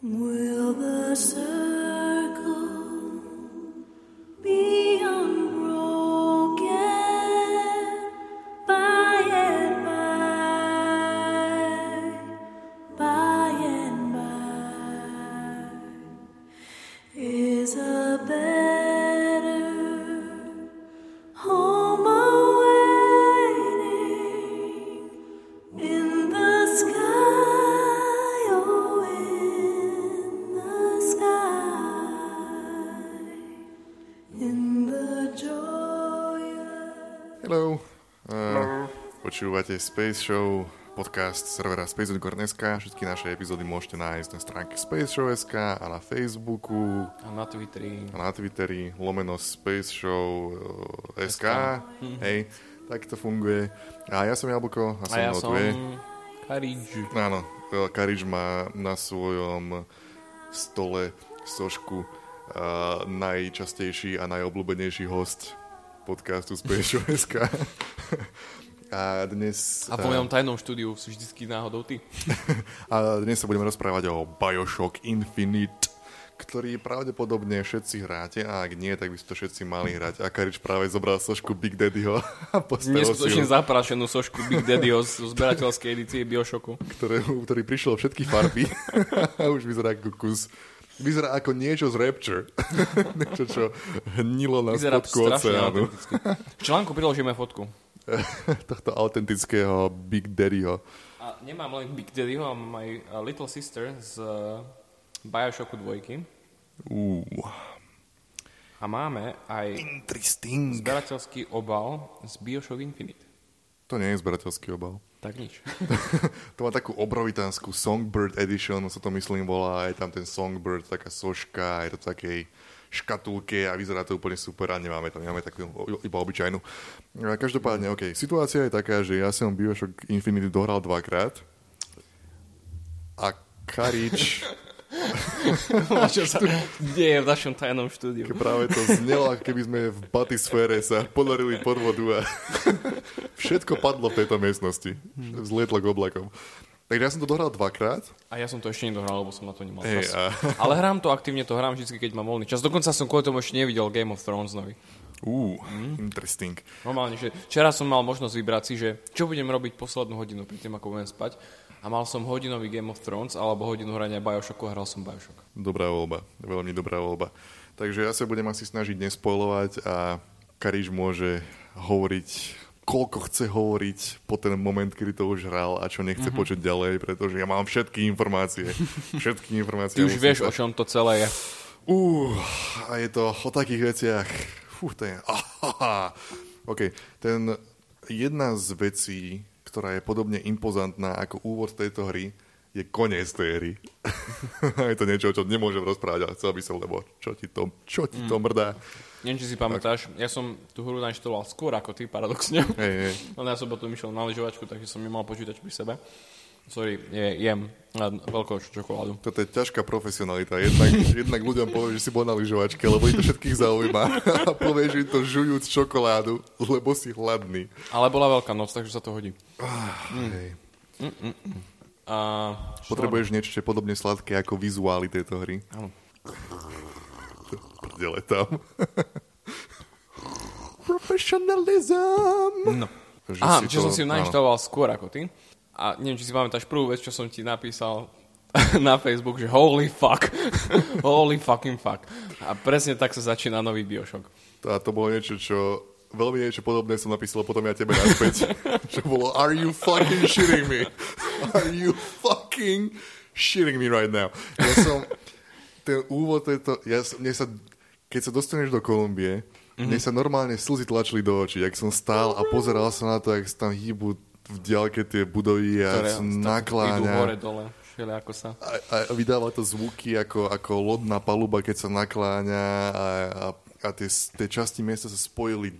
Will the circle počúvate Space Show, podcast servera Space.sk. Všetky naše epizódy môžete nájsť na stránke spaceshow.sk a na Facebooku A na Twitteri. a na Twitteri lomeno Space Show uh, SK. Hej, tak to funguje. A ja som Jablko a A som ja mnou som je. Áno, Karič má na svojom stole sošku uh, najčastejší a najobľúbenejší host podcastu Space Show.sk. A dnes... A v mojom tajnom štúdiu si vždycky náhodou ty. A dnes sa budeme rozprávať o Bioshock Infinite, ktorý pravdepodobne všetci hráte a ak nie, tak by ste to všetci mali hrať. A Karič práve zobral sošku Big Daddyho a postavil si Neskutočne ju, zaprašenú sošku Big Daddyho z zberateľskej edície Bioshocku. ktorý, ktorý prišiel všetky farby a už vyzerá ako kus Vyzerá ako niečo z Rapture. niečo, čo hnilo na Vyzerá spodku oceánu. V článku priložíme fotku. Tohto autentického Big Daddyho. A nemám len Big Daddyho, mám aj uh, Little Sister z uh, Bioshocku 2. Uú, A máme aj interesting. zberateľský obal z Bioshock Infinite. To nie je zberateľský obal. Tak nič. To má takú obrovitánsku Songbird Edition, sa to myslím volá, je tam ten Songbird, taká soška, je to takej škatulke a vyzerá to úplne super a nemáme to, nemáme takú iba obyčajnú. A Každopádne, OK, situácia je taká, že ja som Bioshock Infinity dohral dvakrát a Karič, sa deje v našom tajnom štúdiu. práve to znelo, ako keby sme v batisfére sa ponorili pod vodu a všetko padlo v tejto miestnosti. Zlietlo k oblakom. Takže ja som to dohral dvakrát A ja som to ešte nedohral, lebo som na to nemal čas. a- Ale hrám to aktívne, to hrám vždy, keď mám voľný čas. Dokonca som kvôli tomu ešte nevidel Game of Thrones nový. Ú, interesting. Normálne, že včera som mal možnosť vybrať si, že čo budem robiť poslednú hodinu pri tým, ako budem spať. A mal som hodinový Game of Thrones alebo hodinu hrania Bioshocku a hral som Bioshock. Dobrá voľba, veľmi dobrá voľba. Takže ja sa budem asi snažiť nespoilovať a Kariš môže hovoriť koľko chce hovoriť po ten moment, kedy to už hral a čo nechce Mhm. počuť ďalej, pretože ja mám všetky informácie. Všetky informácie. Ty už vieš, sa- o čom to celé je. Uh, a je to o takých veciach. Fú, to je... Ahaha. OK, ten jedna z vecí, ktorá je podobne impozantná ako úvod tejto hry, je koniec tej hry. je to niečo, o čom nemôžem rozprávať, ale chcel by som, lebo čo ti to, čo ti to mrdá. Neviem, či si pamätáš, ja som tú hru nainštaloval skôr ako ty, paradoxne. Hej, hej. Len ja som potom išiel na lyžovačku, takže som nemal počítač pri sebe. Sorry, je, jem veľkú čokoládu. Toto je ťažká profesionalita. Jednak, jednak ľuďom povie, že si bol na lyžovačke, lebo ich to všetkých zaujíma. A povie, že to žujúc čokoládu, lebo si hladný. Ale bola veľká noc, takže sa to hodí. Hej. A Potrebuješ niečo, podobne sladké ako vizuály tejto hry. Áno. Prdele tam. Professionalism. No. Že Aha, si že som to- si ju áno. nainštaloval skôr ako ty. A neviem, či si pamätáš prvú vec, čo som ti napísal na Facebook, že holy fuck. holy fucking fuck. A presne tak sa začína nový Bioshock. A to bolo niečo, čo veľmi niečo podobné som napísal potom ja tebe naspäť. čo bolo, are you fucking shitting me? Are you fucking shitting me right now? Ja som, ten úvod tejto, ja mne sa, keď sa dostaneš do Kolumbie, mne sa normálne slzy tlačili do očí, jak som stál a pozeral sa na to, sa tam hýbu v diaľke tie budovy a Ktoré nakláňa. hore, dole, všelijako sa. A, a vydáva to zvuky ako, ako lodná paluba, keď sa nakláňa a, a, a tie, tie časti miesta sa spojili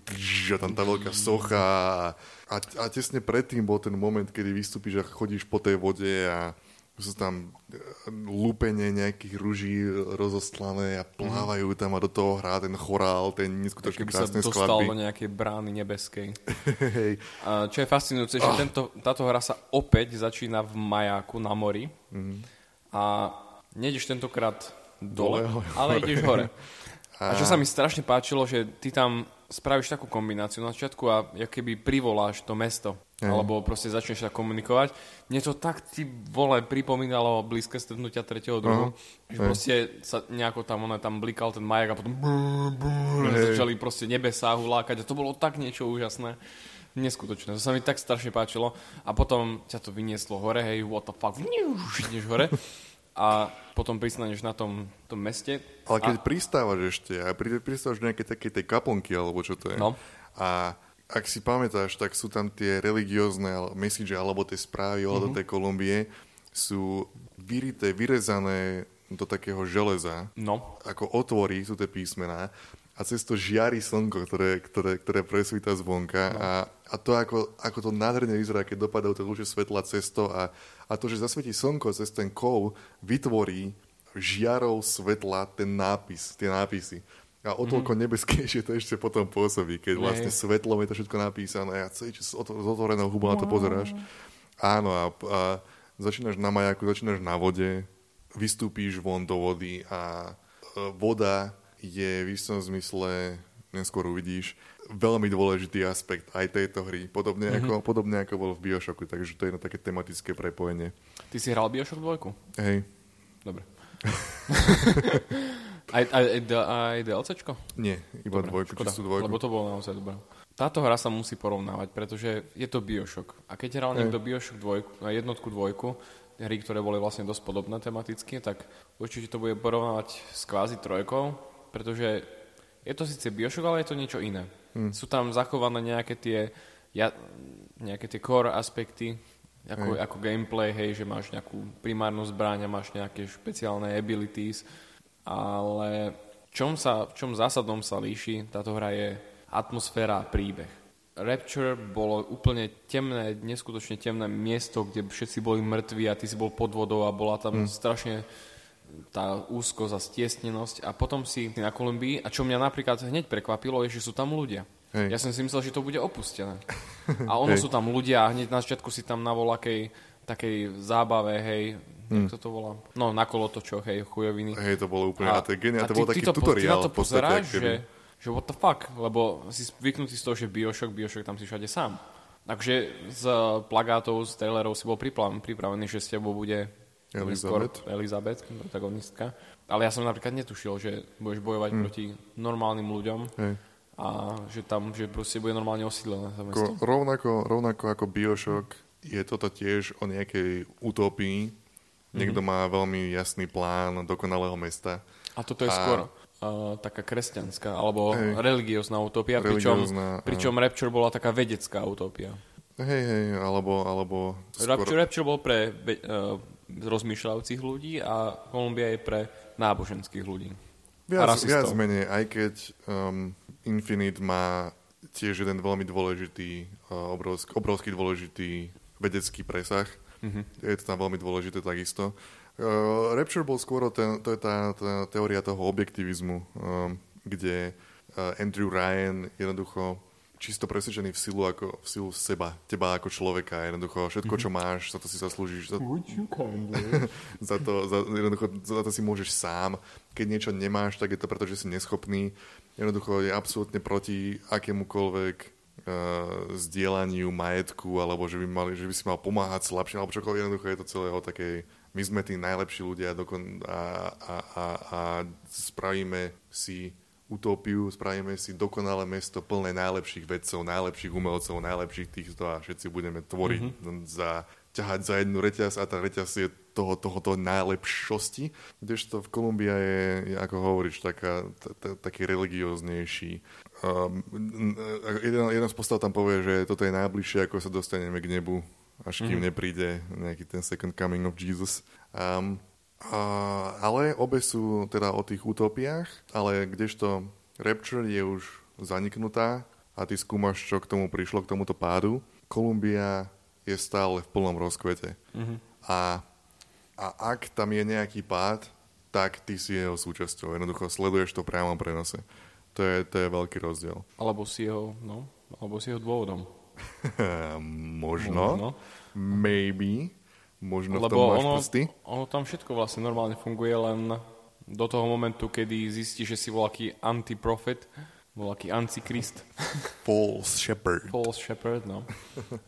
a tam tá veľká socha a, a, a tesne predtým bol ten moment, kedy vystúpiš a chodíš po tej vode a sú tam e, lúpenie nejakých ruží rozostlané a plávajú tam a do toho hrá ten chorál, ten neskutočne Keby sa krásne dostal skladby. do nejakej brány nebeskej. Hej. Čo je fascinujúce, že tento, táto hra sa opäť začína v majáku na mori. A nejdeš tentokrát dole, Dole, ale ideš hore. A čo sa mi strašne páčilo, že ty tam spravíš takú kombináciu na začiatku a keby privoláš to mesto. Hej. Alebo proste začneš sa komunikovať. Mne to tak ty vole pripomínalo blízke stretnutia tretieho druhu. Že hej. proste sa nejako tam, ono tam blikal ten majak a potom brr, brr, Hej. začali proste nebesá hulákať a to bolo tak niečo úžasné. Neskutočné, to sa mi tak strašne páčilo. A potom ťa to vynieslo hore, hej, what the fuck, ideš hore. A potom pristaneš na tom, tom meste. Ale keď pristávaš ešte a pri, pristávaš do nejakej takej tej kaplnky, alebo čo to je. No. A ak si pamätáš, tak sú tam tie religiózne message alebo tie správy Mhm. ohľadom tej Kolumbie sú vyrité, vyrezané do takého železa. No, Ako otvorí sú tie písmená a cez to žiari slnko, ktoré, ktoré, ktoré presvíta zvonka No. a, a to, ako, ako to nádherne vyzerá, keď dopadajú tie lúče svetla cez to a, a to, že zasvietí slnko cez ten kov, vytvorí žiarou svetla ten nápis, tie nápisy. A o toľko nebeskejšie to ešte potom pôsobí, keď vlastne. Hej. svetlom je to všetko napísané a čas s otvorenou hubou na to pozeráš. Áno, a, a začínaš na majaku, začínaš na vode, vystúpíš von do vody a e, voda je v istom zmysle, neskôr uvidíš, veľmi dôležitý aspekt aj tejto hry, podobne, mm-hmm. ako, podobne ako bolo v Bioshocku, takže to je na také tematické prepojenie. ty si hral Bioshock 2? Hej, Dobre. aj, aj, aj, DLCčko? nie, iba Dobre, dvojku, škoda, čistú dvojku. Lebo to bolo naozaj dobré. Táto hra sa musí porovnávať, pretože je to Bioshock. A keď hral niekto Bioshock dvojku, jednotku, dvojku, hry, ktoré boli vlastne dosť podobné tematicky, tak určite to bude porovnávať s kvázi trojkou, pretože je to síce Bioshock, ale je to niečo iné. Hm. Sú tam zachované nejaké tie, ja, nejaké tie core aspekty, ako, ako gameplay, hej, že máš nejakú primárnu zbraň a máš nejaké špeciálne abilities, ale v čom, sa, v čom zásadnom sa líši táto hra je atmosféra a príbeh. Rapture bolo úplne temné, neskutočne temné miesto, kde všetci boli mŕtvi a ty si bol pod vodou a bola tam strašne tá úzkosť a stiesnenosť a potom si na Kolumbii a čo mňa napríklad hneď prekvapilo je, že sú tam ľudia. Hej. Ja som si myslel, že to bude opustené. A ono Hej. sú tam ľudia a hneď na začiatku si tam na voľakej takej zábave, hej, jak to to volá? No, na kolotočoch, hej, chujoviny. Hej, to bolo úplne, a, to je geniálne, to ty- bol taký ty to, tutoriál Ty na to podstate, pozeráš, že, že what the fuck, lebo si zvyknutý z toho, že Bioshock, Bioshock tam si všade sám. Takže z plagátov, z trailerov si bol pripravený, že s tebou bude Elizabeth. Elizabeth, protagonistka. Ale ja som napríklad netušil, že budeš bojovať Hm. proti normálnym ľuďom Hej. a že tam, že proste bude normálne osídlené to mesto. Ako, rovnako, rovnako ako Bioshock je toto tiež o nejakej utopii. Niekto má veľmi jasný plán dokonalého mesta. A toto je A- skôr uh, taká kresťanská, alebo Hej. religiózna utopia, pričom, Religiózna, áno. pričom Rapture bola taká vedecká utopia. Hej, hej, alebo, alebo skôr... Rapture, Rapture bol pre uh, rozmýšľajúcich ľudí a Kolumbia je pre náboženských ľudí. Viac, viac menej, aj keď um, Infinite má tiež jeden veľmi dôležitý, uh, obrovský, obrovský dôležitý vedecký presah. Mm-hmm. Je to tam veľmi dôležité takisto. Uh, Rapture bol skôr, ten, to je tá, tá teória toho objektivizmu, um, kde uh, Andrew Ryan jednoducho čisto presvedčený v silu, ako, v silu seba, teba ako človeka. Jednoducho všetko, čo máš, za to si zaslúžiš. Za, za to, za, jednoducho, za to si môžeš sám. Keď niečo nemáš, tak je to preto, že si neschopný. Jednoducho je absolútne proti akémukoľvek uh, zdieľaniu majetku, alebo že by, mali, že by si mal pomáhať slabším, alebo čokoľvek. Jednoducho je to celé o takej, my sme tí najlepší ľudia dokon, a, a, a, a spravíme si utópiu, spravíme si dokonalé mesto plné najlepších vedcov, najlepších umelcov, najlepších týchto a všetci budeme tvoriť mm-hmm. za, ťahať za jednu reťaz a tá reťaz je toho, tohoto najlepšosti. Kdežto v Kolumbia je, je ako hovoríš, taká, t- t- taký religióznejší. Um, jeden, jeden z postav tam povie, že toto je najbližšie, ako sa dostaneme k nebu, až kým mm-hmm. nepríde nejaký ten second coming of Jesus. Um, a, ale obe sú teda o tých utopiách, ale kdežto Rapture je už zaniknutá a ty skúmaš, čo k tomu prišlo, k tomuto pádu. Kolumbia je stále v plnom rozkvete. Mm-hmm. A, a ak tam je nejaký pád, tak ty si jeho súčasťou. Jednoducho sleduješ to priamo prenose. To je, to je veľký rozdiel. Alebo si jeho, no, alebo si jeho dôvodom. Možno. Možno. Maybe. Možno v Lebo tom máš ono, prsty? ono tam všetko vlastne normálne funguje, len do toho momentu, kedy zistíš, že si voľaký antiprofet, voľaký antikrist, False shepherd. false shepherd, no.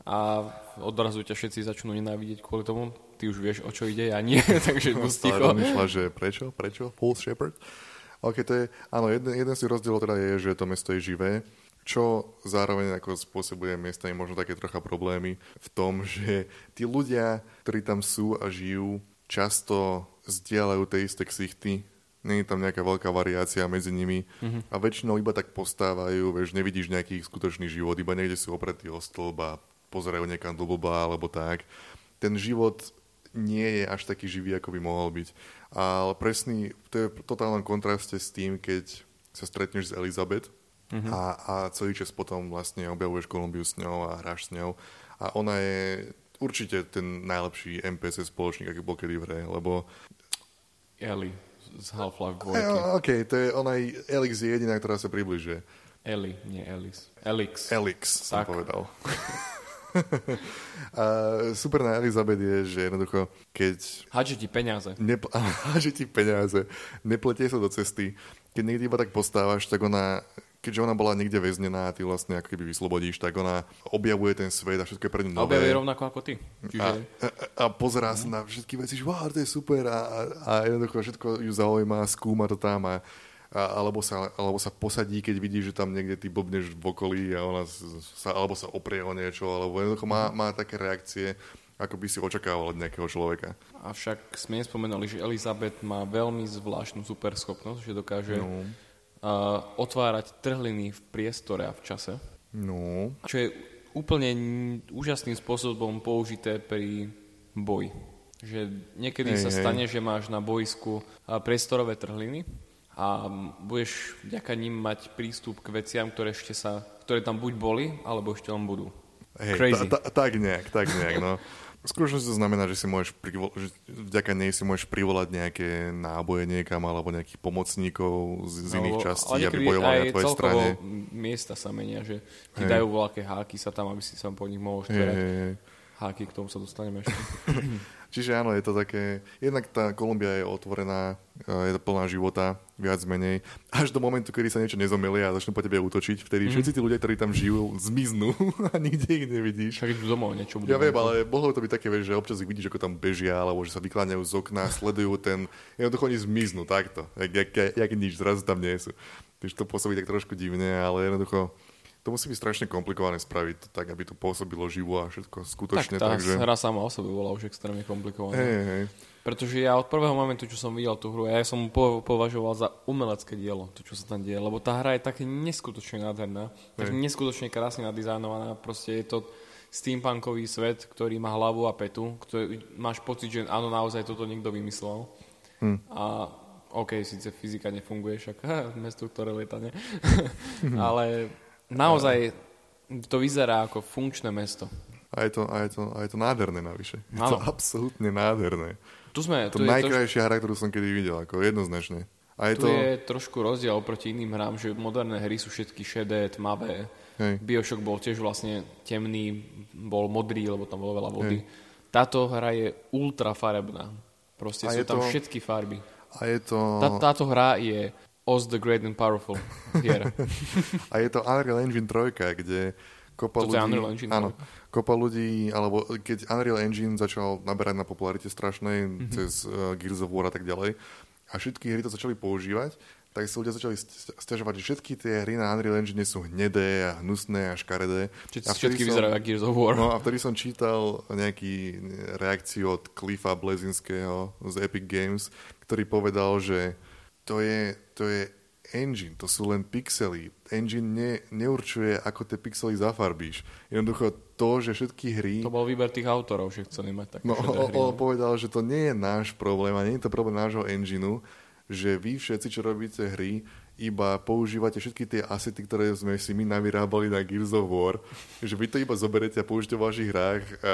A odrazu ťa všetci začnú nenávidieť kvôli tomu. Ty už vieš, o čo ide, ja nie, takže Stále ticho. rozmýšľa, že prečo, prečo, false shepherd. OK, to je, áno, jeden, jeden z rozdielov teda je, že to mesto je živé, čo zároveň ako spôsobuje miestami možno také trocha problémy v tom, že tí ľudia, ktorí tam sú a žijú, často zdieľajú tie isté ksichty, je tam nejaká veľká variácia medzi nimi mm-hmm. a väčšinou iba tak postávajú, vieš, nevidíš nejaký ich skutočný život, iba niekde sú opretí o stĺb a pozerajú niekam do blba alebo tak. Ten život nie je až taký živý, ako by mohol byť. Ale presný, to je v totálnom kontraste s tým, keď sa stretneš s Elizabeth mm-hmm. a, a celý čas potom vlastne objavuješ Kolumbiu s ňou a hráš s ňou. A ona je určite ten najlepší NPC spoločník, aký bol kedy v hre, lebo Ellie z Half-Life 2. e, OK, to je ona, Elix je jediná, ktorá sa približuje. Ellie, nie Ellis. Elix. Elix, som Tak. povedal. a super na Elizabeth je, že jednoducho, keď Hadže ti peniaze. nepl- že ti peniaze, nepletie sa do cesty, keď niekde iba tak postávaš, tak ona, keďže ona bola niekde väznená a ty vlastne ako keby vyslobodíš, tak ona objavuje ten svet a všetko je pre ňu A nové. objavuje rovnako ako ty. A, Čiže a, a pozerá sa na všetky veci, že wow, to je super a, a, a jednoducho všetko ju zaujíma, skúma to tam a, a, alebo, sa, alebo sa posadí, keď vidí, že tam niekde ty blbneš v okolí a ona sa, alebo sa oprie o niečo, alebo jednoducho má, má také reakcie, ako by si očakával od nejakého človeka. Avšak sme nespomenuli, že Elizabeth má veľmi zvláštnu superschopnosť, že dokáže No. Otvárať trhliny v priestore a v čase. No, Čo je úplne úžasným spôsobom použité pri boji. Že niekedy Hej, sa hej. stane, že máš na boisku priestorové trhliny a budeš vďaka ním mať prístup k veciam, ktoré ešte sa, ktoré tam buď boli, alebo ešte len budú. hej, Crazy. ta, ta, tak nejak, tak nejak, no. V skutočnosti to znamená, že si môžeš privol- že vďaka nej si môžeš privolať nejaké náboje niekam alebo nejakých pomocníkov z, z iných Alebo- častí, aby bojovali na tvojej strane. miesta sa menia, že ti dajú voľaké háky sa tam, aby si sa po nich mohol hej. Háky, k tomu sa dostaneme ešte. Čiže áno, je to také, jednak tá Kolumbia je otvorená, e, je to plná života, viac menej, až do momentu, kedy sa niečo nezomelie a začnú po tebe útočiť, vtedy mm. všetci tí ľudia, ktorí tam žijú, zmiznú a nikde ich nevidíš. Však idú domov, niečo budú. Ja viem, ale mohlo to byť také, že občas ich vidíš, ako tam bežia, alebo že sa vykláňajú z okna, sledujú ten... Jednoducho oni zmiznú takto, jak, jak, jak, jak nič, zrazu tam nie sú. Takže to pôsobí tak trošku divne, ale jednoducho to musí byť strašne komplikované spraviť to tak, aby to pôsobilo živo a všetko Tak skutočne. tá takže... hra sama o sebe bola už extrémne komplikovaná. Hej, hej. Pretože ja od prvého momentu, čo som videl tú hru, ja som po, považoval za umelecké dielo, to, čo sa tam deje. Lebo tá hra je tak neskutočne nádherná, tak Hej. neskutočne krásne nadizajnovaná. Proste je to steampunkový svet, ktorý má hlavu a petu, ktorý, máš pocit, že áno, naozaj toto niekto vymyslel. Hm. A OK, síce fyzika nefunguje, však mesto, ktoré lieta, ne? Ale naozaj to vyzerá ako funkčné mesto. A je to, a je to, a je to nádherné navyše. Je Áno. to absolútne nádherné. Tu sme, To, tu, najkrajšia hra, ktorú som kedy videl, ako jednoznačne. A je tu to... je trošku rozdiel oproti iným hrám, že moderné hry sú všetky šedé, tmavé. Hej. Bioshock bol tiež vlastne temný, bol modrý, lebo tam bolo veľa vody. Táto hra je ultra farebná. Proste A sú tam to- všetky farby. A je to... Tá, táto hra je Oz the Great and Powerful hier. A je to Unreal Engine 3, kde kopa Toto ľudí... Unreal Engine áno, kopa ľudí, alebo keď Unreal Engine začal naberať na popularite strašnej Mhm. mm-hmm. cez uh, Gears of War a tak ďalej, a všetky hry to začali používať, tak si ľudia začali st- stiažovať, že všetky tie hry na Unreal Engine sú hnedé a hnusné a škaredé. Čiže a všetky som- vyzerajú ako Gears of War. No a vtedy som čítal nejaký reakciu od Cliffa Blezinského z Epic Games, ktorý povedal, že to je, to je engine, to sú len pixely. Engine ne, neurčuje, ako tie pixely zafarbíš. Jednoducho to, že všetky hry... To bol výber tých autorov, že chceli mať také No, on, hry. on no. povedal, že to nie je náš problém a nie je to problém nášho engineu, že vy všetci, čo robíte hry, iba používate všetky tie asety, ktoré sme si my navyrábali na Gears of War, že vy to iba zoberete a použijete v vašich hrách a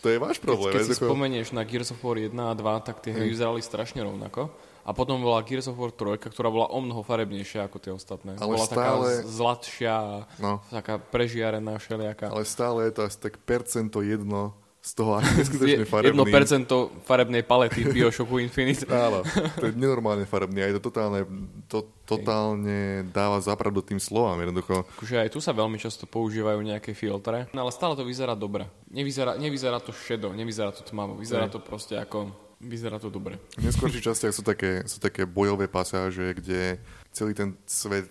to je váš problém. Keď, keď si spomenieš na Gears of War 1 a 2, tak tie hry vyzerali strašne rovnako. A potom bola Gears of War 3, ktorá bola o mnoho farebnejšia ako tie ostatné. Ale bola stále- taká zlatšia, No. taká prežiarená všelijaká. ale stále je to asi tak percento jedno z toho aký neskutočne farebný. 1% farebnej palety v Bioshocku Infinite. Áno, to je nenormálne farebný a je to totálne, to, totálne dáva zapravdu tým slovám jednoducho. Akože aj tu sa veľmi často používajú nejaké filtre, no ale stále to vyzerá dobre. Nevyzerá, nevyzerá to šedo, nevyzerá to tmavo, vyzerá Ne. to proste ako... Vyzerá to dobre. V neskôrších častiach sú také, sú také bojové pasáže, kde celý ten svet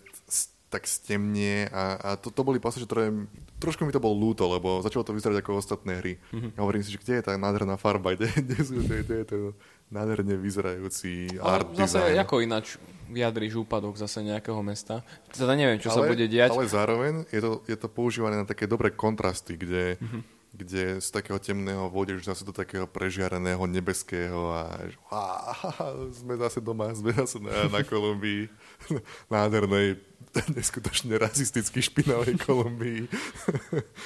tak stemnie a, a to, to boli pasáže, ktoré trošku mi to bolo ľúto, lebo začalo to vyzerať ako ostatné hry. Mhm. A hovorím si, že kde je tá nádherná farba, kde, kde, sú, kde, kde je ten nádherne vyzerajúci art Ale zase design. ako ináč vyjadríš úpadok zase nejakého mesta? Teda neviem, čo sa ale, bude diať. Ale zároveň je to, je to používané na také dobré kontrasty, kde, Mhm. Kde z takého temného vôjdeš zase do takého prežiareného nebeského a že, á, sme zase doma, sme zase na, na Kolumbii, nádhernej, neskutočne rasisticky špinavej Kolumbii.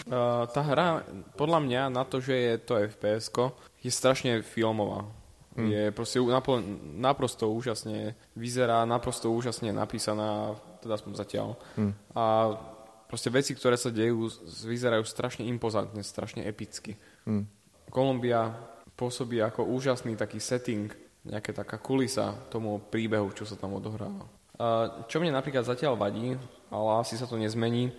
Uh, tá hra, podľa mňa, na to, že je to fps je strašne filmová. Hm. Je proste napl- naprosto úžasne, vyzerá naprosto úžasne napísaná, teda aspoň zatiaľ. Hm. A proste veci, ktoré sa dejú, vyzerajú strašne impozantne, strašne epicky. Hm. Kolumbia pôsobí ako úžasný taký setting, nejaká taká kulisa tomu príbehu, čo sa tam odohráva. A čo mne napríklad zatiaľ vadí, ale asi sa to nezmení,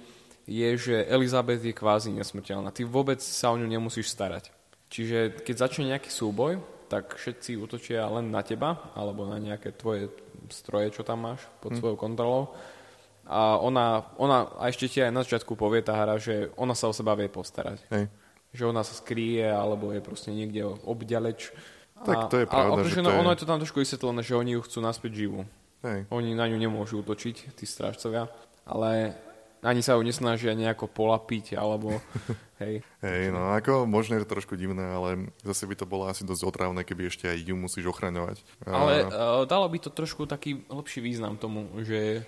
je, že Elizabeth je kvázi nesmrteľná. Ty vôbec sa o ňu nemusíš starať. Čiže keď začne nejaký súboj, tak všetci útočia len na teba, alebo na nejaké tvoje stroje, čo tam máš pod svojou kontrolou. A ona, ona, a ešte ti aj na začiatku povie tá hra, že ona sa o seba vie postarať Hej. že ona sa skrie alebo je proste niekde obďaleč. Tak to je pravda, A, že že no, to je- ono je to tam trošku vysvetlené, že oni ju chcú naspäť živú. Hej. Oni na ňu nemôžu útočiť, tí strážcovia, ale ani sa ju nesnažia nejako polapiť, alebo hej. Hej, no ako možno je to trošku divné, ale zase by to bolo asi dosť otrávne, keby ešte aj ju musíš ochraňovať. Ale A- uh, dalo by to trošku taký lepší význam tomu, že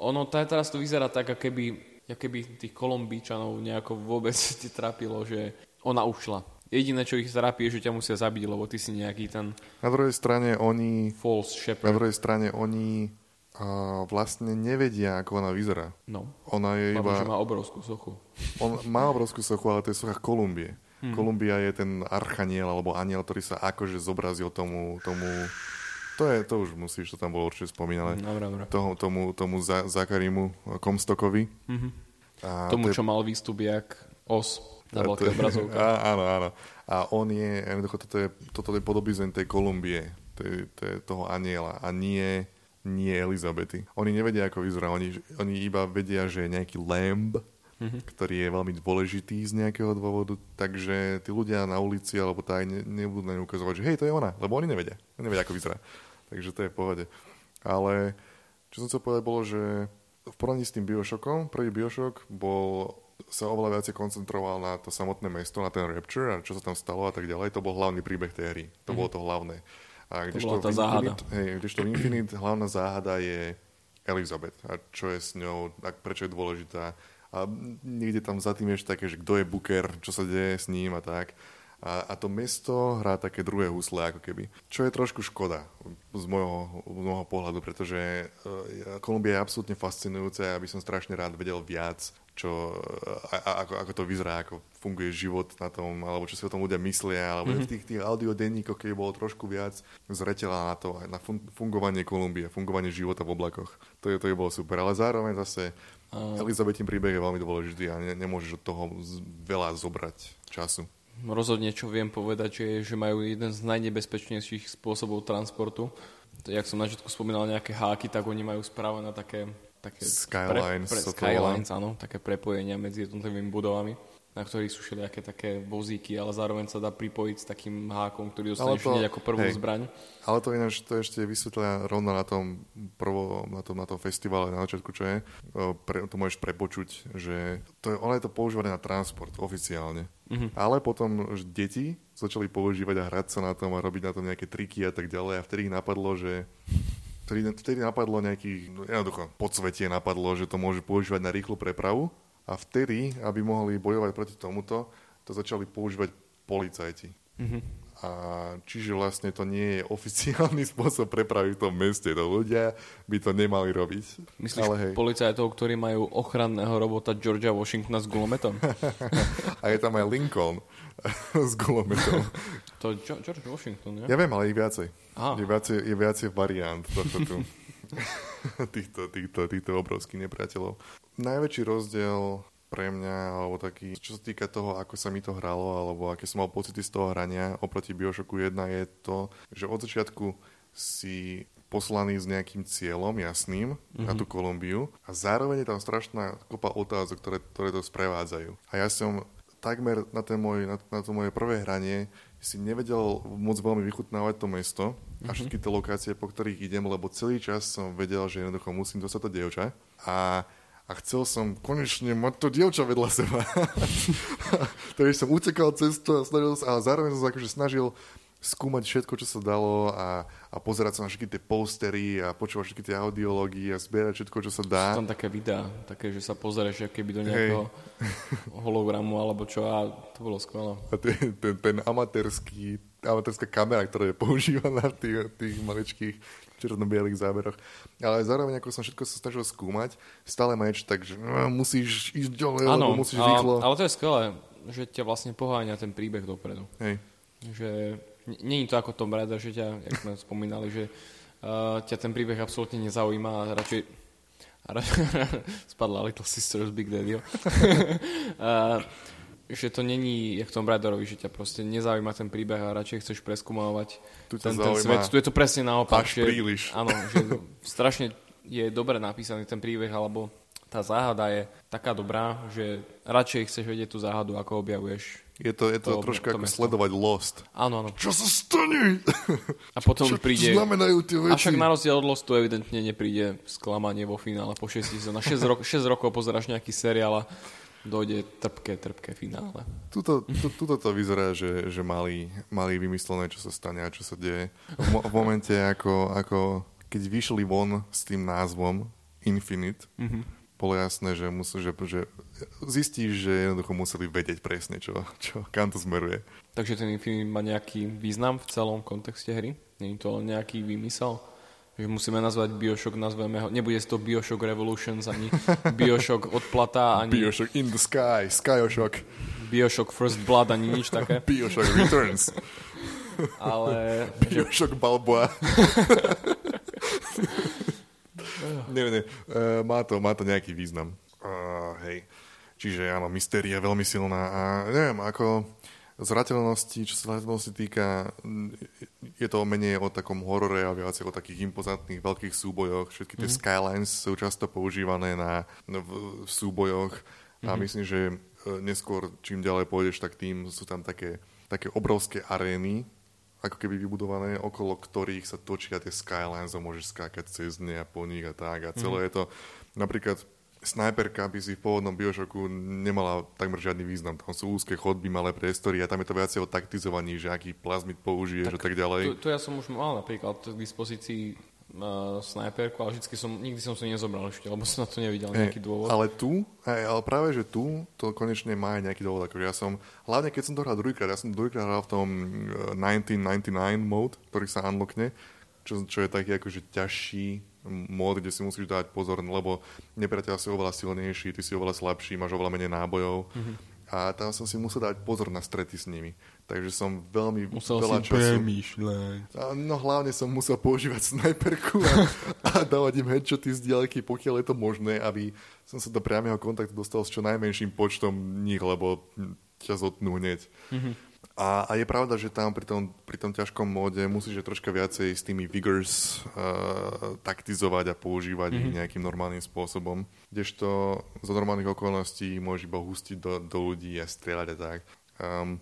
ono tá, teraz to vyzerá tak, ako keby, keby tých Kolumbíčanov nejako vôbec ti trápilo, že ona ušla. Jediné, čo ich trápi, je, že ťa musia zabiť, lebo ty si nejaký ten Na druhej strane oni false Na shepherd. druhej strane oni a, vlastne nevedia, ako ona vyzerá. No, Ona je lebo iba... má obrovskú sochu. On má obrovskú sochu, ale to je socha Kolumbie. Mhm. Kolumbia je ten archaniel alebo aniel, ktorý sa akože zobrazil tomu... tomu to, je, to už musíš, to tam bolo určite spomínané. Dobre, dobre. Tomu, tomu, tomu za, Zakarimu Komstokovi. A Tomu, to je- čo mal výstup jak os na je- obrazovke. Áno, áno. A on je, jednoducho, toto je, toto je podobizeň tej Kolumbie, to je toho aniela a nie, nie Elizabety. Oni nevedia, ako vyzerá, oni, oni iba vedia, že je nejaký lamb, Mhm. ktorý je veľmi dôležitý z nejakého dôvodu, takže tí ľudia na ulici alebo tak ne, nebudú na ňu ukazovať, že hej, to je ona, lebo oni nevedia. Oni nevedia, ako vyzerá. Takže to je v pohode. Ale čo som chcel povedať bolo, že v porovnaní s tým Bioshockom, prvý Bioshock bol sa oveľa viacej koncentroval na to samotné mesto, na ten Rapture a čo sa tam stalo a tak ďalej. To bol hlavný príbeh tej hry. To bolo to hlavné. A kdežto bola tá záhada. Infinite, hej, kdežto v Infinite hlavná záhada je Elizabeth. A čo je s ňou, a prečo je dôležitá. A niekde tam za tým ešte také, že kto je Booker, čo sa deje s ním a tak. A, a to mesto hrá také druhé husle, ako keby. Čo je trošku škoda z môjho, z môjho pohľadu, pretože uh, Kolumbia je absolútne fascinujúca a ja by som strašne rád vedel viac, čo, a, a, ako, ako to vyzerá, ako funguje život na tom, alebo čo si o tom ľudia myslia, alebo mm-hmm. v tých, tých audiodenníkoch, keď bolo trošku viac zretela na to, na fun- fungovanie Kolumbie, fungovanie života v oblakoch. To, je, to je bolo super, ale zároveň zase Elizabetin príbeh je veľmi dôležitý a ne, nemôžeš od toho z, veľa zobrať času. Rozhodne, čo viem povedať, že, že majú jeden z najnebezpečnejších spôsobov transportu. To, jak som na začiatku spomínal nejaké háky, tak oni majú spravené také, také Skylines pre, pre, skylines, áno, také prepojenia medzi jednotlivými budovami na ktorých sú všelijaké také vozíky, ale zároveň sa dá pripojiť s takým hákom, ktorý dostaneš to- ako prvú hej. zbraň. Ale to ináč, to ešte vysvetlia rovno na tom prvo, na tom, na tom festivale na začiatku, čo je. Pre, to môžeš prepočuť, že to je, ono je to používané na transport oficiálne. Mhm. Ale potom že deti začali používať a hrať sa na tom a robiť na tom nejaké triky a tak ďalej a vtedy ich napadlo, že vtedy, vtedy napadlo nejakých, no, jednoducho, podsvetie napadlo, že to môže používať na rýchlu prepravu a vtedy, aby mohli bojovať proti tomuto, to začali používať policajti. Mhm. A čiže vlastne to nie je oficiálny spôsob prepravy v tom meste. To ľudia by to nemali robiť. Myslíš Ale hej. policajtov, ktorí majú ochranného robota Georgia Washingtona s gulometom? A je tam aj Lincoln s gulometom. to George Washington, nie? Ja viem, ale ich viacej. Aha. Je viacej, je viacej variant tohto tu. týchto, týchto, týchto obrovských nepriateľov. Najväčší rozdiel pre mňa, alebo taký, čo sa týka toho, ako sa mi to hralo, alebo aké som mal pocity z toho hrania oproti Bioshocku 1, je to, že od začiatku si poslaný s nejakým cieľom jasným mm-hmm. na tú Kolumbiu a zároveň je tam strašná kopa otázok, ktoré, ktoré to sprevádzajú. A ja som takmer na, ten môj, na, na to moje prvé hranie si nevedel moc veľmi vychutnávať to mesto a všetky tie lokácie, po ktorých idem, lebo celý čas som vedel, že jednoducho musím dostať to dievča a, a chcel som konečne mať to dievča vedľa seba. Takže som utekal cestu a snažil sa, ale zároveň som sa akože snažil skúmať všetko, čo sa dalo a, a pozerať sa na všetky tie postery a počúvať všetky tie audiológie a zbierať všetko, čo sa dá. Sú tam také videá, také, že sa ako keby do nejakého hologramu alebo čo a to bolo skvelé. A ten, ten, ten amatérský, amatérska kamera, ktorá je používaná v tých, tých maličkých černo-bielých záberoch. Ale zároveň, ako som všetko sa snažil skúmať, stále ma niečo tak, že no, musíš ísť ďalej, Áno, lebo musíš a- rýchlo. ale to je skvelé, že ťa vlastne poháňa ten príbeh dopredu. Hej. Že n- nie je to ako Tom Raider, že ťa, jak sme spomínali, že uh, ťa ten príbeh absolútne nezaujíma a radšej a ra- spadla Little Sisters Big Daddy. uh, že to není jak Tom Raiderovi, že ťa proste nezaujíma ten príbeh a radšej chceš preskúmovať Tu ten, ten svet. Tu je to presne naopak. až že, príliš. Áno, že strašne je dobre napísaný ten príbeh, alebo tá záhada je taká dobrá, že radšej chceš vedieť tú záhadu, ako objavuješ. Je to, je to, To- troška to ako mesto. sledovať Lost. Áno, áno. Čo sa stane? A potom Čo príde... znamenajú tie A veci? však na rozdiel od Lostu evidentne nepríde sklamanie vo finále po 6 sezónach. 6, rok, 6 rokov pozeráš nejaký seriál a dojde trpké, trpké finále. Tuto, tu, tuto to vyzerá, že, že mali, mali vymyslené, čo sa stane a čo sa deje. V, v momente, ako, ako keď vyšli von s tým názvom Infinite, mm-hmm. bolo jasné, že, musí, že, že zistíš, že jednoducho museli vedieť presne, čo, čo, kam to smeruje. Takže ten Infinite má nejaký význam v celom kontexte hry? Je to len nejaký výmysel? Že musíme nazvať Bioshock, nazveme ho, nebude to Bioshock Revolutions, ani Bioshock Odplata, ani Bioshock in the sky, Skyshock, Bioshock First Blood, ani nič také. Bioshock Returns, Ale Bioshock Balboa. nie, nie, uh, má, to, má to nejaký význam. Uh, hej. Čiže áno, mystéria veľmi silná a neviem, ako zrateľnosti, čo sa zrateľnosti týka, je to menej o takom horore a viacej o takých impozantných veľkých súbojoch. Všetky tie mm-hmm. skylines sú často používané na, v, v súbojoch a Mhm. myslím, že e, neskôr, čím ďalej pôjdeš, tak tým sú tam také, také obrovské arény, ako keby vybudované, okolo ktorých sa točia tie skylines a môžeš skákať cez ne a po nich a tak. A celé je to, napríklad snajperka by si v pôvodnom Bioshocku nemala takmer žiadny význam. Tam sú úzke chodby, malé priestory a tam je to viacej o taktizovaní, že aký plazmid použiješ a tak ďalej. To, to ja som už mal napríklad k dispozícii uh, snajperku, ale vždycky som, nikdy som si nezobral ešte, lebo som na to nevidel Hej, nejaký dôvod. Ale tu, aj, ale práve, že tu to konečne má aj nejaký dôvod. Akože ja som, hlavne keď som to hral druhýkrát, ja som druhýkrát hral v tom eh, 1999 mode, ktorý sa unlockne, čo, čo je taký akože ťažší mód, kde si musíš dať pozor, lebo nepriateľ si oveľa silnejší, ty si oveľa slabší, máš oveľa menej nábojov. Mhm. A tam som si musel dať pozor na strety s nimi. Takže som veľmi Musel veľa si času... premýšľať. A No hlavne som musel používať snajperku a, a dávať im headshoty z diaľky, pokiaľ je to možné, aby som sa do priamého kontaktu dostal s čo najmenším počtom nich, lebo ťa zotnú hneď. Mm-hmm. A, a je pravda, že tam pri tom, pri tom ťažkom móde musíš troška viacej s tými vigors uh, taktizovať a používať mm-hmm. ich nejakým normálnym spôsobom. Kdežto za normálnych okolností môžeš iba hustiť do, do ľudí a strieľať a tak. Um,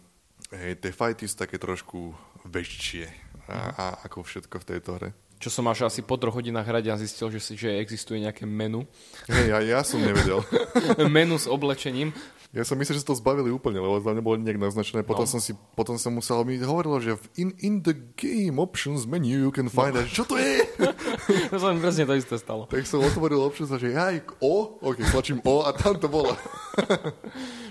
hej, tie fighty sú také trošku väčšie a, a ako všetko v tejto hre. čo som až asi po troch hodinách hrať a zistil, že, si- že existuje nejaké menu. Hej, ja, ja som nevedel. menu s oblečením. Ja som myslel, že sa to zbavili úplne, lebo tam nebolo nejak naznačené. Potom No. som si, potom som musel, mi hovorilo, že v in, in the game options menu you can find No. Čo to je? To sa mi presne to isté stalo. tak som otvoril options a že aj O, ok, tlačím O a tam to bolo.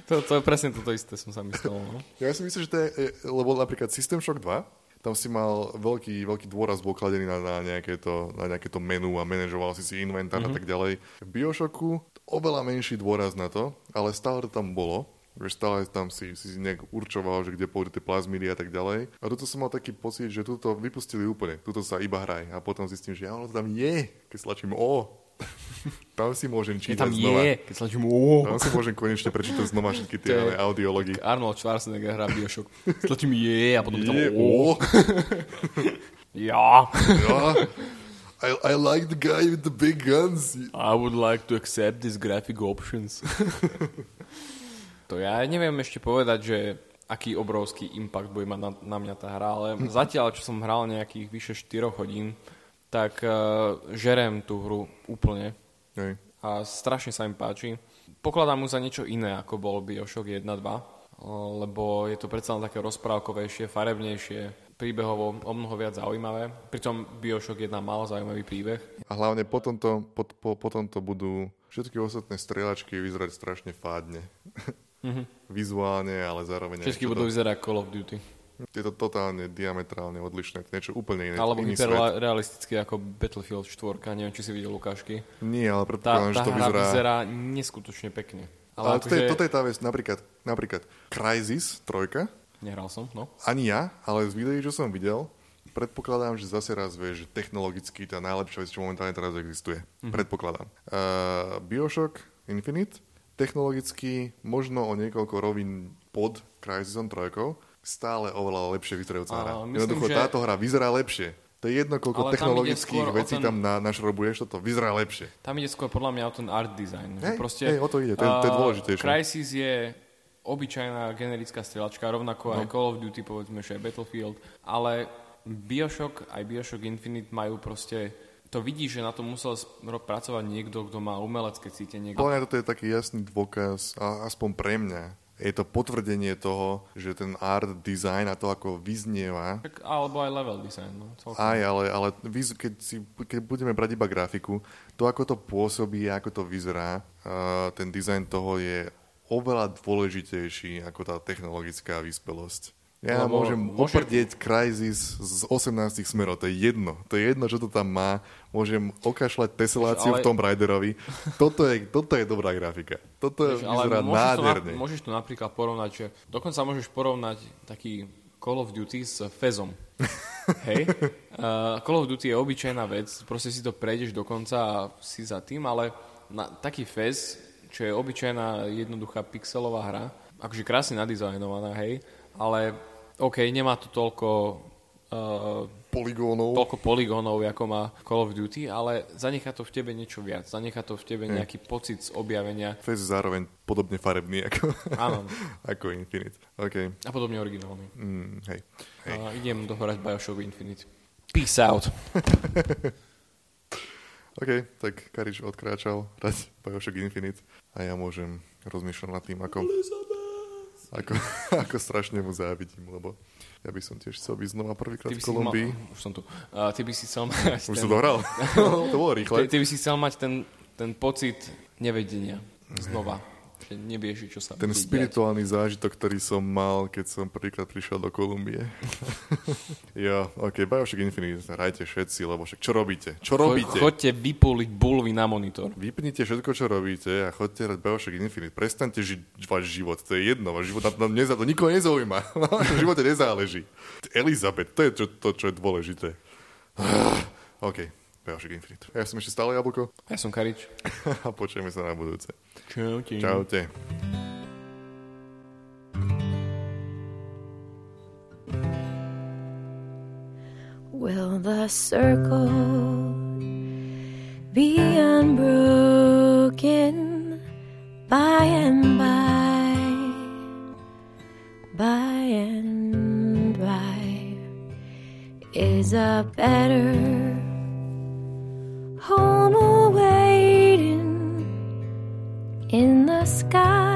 To, to je presne toto isté som sa myslel. No. Ja si myslím, že to je, e, lebo napríklad System Shock 2, tam si mal veľký, veľký dôraz bol kladený na, na, nejaké to, na nejaké to menu a manažoval si si inventár mm-hmm. a tak ďalej. V Bioshocku oveľa menší dôraz na to, ale stále to tam bolo. Vieš, stále tam si, si nejak určoval, že kde pôjdu tie plazmídy a tak ďalej. A tuto som mal taký pocit, že tuto vypustili úplne. Tuto sa iba hraj. A potom zistím, že ja, ono tam je, keď stlačím O. tam si môžem Je čítať tam znova. je, keď sa oh. Tam si môžem konečne prečítať znova všetky tie je- ale audiology. Arnold Schwarzenegger hrá Bioshock. Stlačím je a potom je, Je, tam O. O. Ja. Ja. I, I like the guy with the big guns. I would like to accept these graphic options. to ja neviem ešte povedať, že aký obrovský impact bude mať na, na mňa tá hra, ale zatiaľ, čo som hral nejakých vyše 4 hodín, tak uh, žerem tú hru úplne Hej. a strašne sa mi páči. Pokladám mu za niečo iné, ako bol Bioshock 1-2, lebo je to predsa len také rozprávkovejšie, farebnejšie, príbehovo o mnoho viac zaujímavé. Pritom Bioshock 1 mal zaujímavý príbeh. A hlavne potom to, po, po, potom to budú všetky ostatné strieľačky vyzerať strašne fádne. Vizuálne, ale zároveň... Všetky budú to, vyzerať Call of Duty. je to totálne diametrálne odlišné. Niečo úplne iné. Alebo iný svet. hyper realisticky ako Battlefield 4. Neviem, či si videl ukážky. Nie, ale predpokladám, že to hra vyzerá... vyzerá neskutočne pekne. Ale Ale toto, je, akože... toto je tá vec, napríklad, napríklad Crysis 3, Nehral som, no. ani ja, ale z videí, čo som videl, predpokladám, že zase raz vieš, že technologicky tá najlepšia vec, čo momentálne teraz existuje. Mm-hmm. Predpokladám. Uh, Bioshock Infinite, technologicky možno o niekoľko rovín pod Crysisom 3, stále oveľa lepšie vyzerajúca hra. myslím, Jednoducho že- táto hra vyzerá lepšie. To je jedno, koľko Ale technologických vecí ten- tam na, našrobuješ, toto vyzerá lepšie. Tam ide skôr podľa mňa o ten art design. Hej, proste, hej, o to ide, to je- to je a, dôležitejšie. Crysis je obyčajná generická strelačka, rovnako No. aj Call of Duty, povedzme, že aj Battlefield, ale Bioshock aj Bioshock Infinite majú proste to vidí, že na to musel pracovať niekto, kto má umelecké cítenie. Podľa mňa toto je taký jasný dôkaz, a aspoň pre mňa, je to potvrdenie toho, že ten art design a to, ako vyznieva, Tak, alebo aj level design. No, celkom. aj, ale, ale keď, si, keď budeme brať iba grafiku, to, ako to pôsobí, ako to vyzerá, uh, ten dizajn toho je oveľa dôležitejší ako tá technologická vyspelosť. Ja Lebo môžem môže- oprdieť Crysis z 18 smerov, to je jedno. To je jedno, čo to tam má. Môžem okašľať teseláciu Ale- v Tomb Raiderovi. Toto je, toto je dobrá grafika. Toto Vieš, vyzerá môžeš, to na, nádherne. môžeš to napríklad porovnať, že dokonca môžeš porovnať taký Call of Duty s Fezom. Hej? Uh, Call of Duty je obyčajná vec, proste si to prejdeš do konca a si za tým, ale na, taký Fez, čo je obyčajná jednoduchá pixelová hra, akože krásne nadizajnovaná, hej, ale OK, nemá to toľko uh, Poligónov. toľko poligónov, ako má Call of Duty, ale zanechá to v tebe niečo viac. Zanechá to v tebe nejaký pocit z objavenia. Fez je zároveň podobne farebný ako, Áno. ako Infinite. OK. A podobne originálny. Mm, hej. hej. A idem dohrať Bioshock Infinite. Peace out. OK, tak Karič odkráčal hrať Bioshock Infinite a ja môžem rozmýšľať nad tým, ako, ako, ako strašne mu závidím, lebo ja by som tiež chcel byť znova prvýkrát Ty v si mal, Kolumbii. už som tu. Uh, ty by si chcel mať Už ten, som to hral. to bolo ty, rýchle. ty by si chcel mať ten, ten pocit nevedenia znova. Že nevieš, čo sa Ten spirituálny zážitok, ktorý som mal, keď som prvýkrát prišiel do Kolumbie. jo, ok, Bioshock Infinite, hrajte všetci, lebo však čo robíte? Čo Cho- robíte? Choďte vypuliť bulvy na monitor. Vypnite všetko, čo robíte a chodte hrať Bioshock Infinite. Prestaňte žiť váš život, to je jedno. Váš život na, na, neza, to nikoho nezaujíma. Na vašom živote nezáleží. Elizabeth, to je čo, to, čo je dôležité. OK, Bioshock Infinite. Ja som ešte stále jablko Ja som Karič. a počujeme sa na budúce. Čaute. Čaute. Will the circle be unbroken by and by? By and by is a better sky.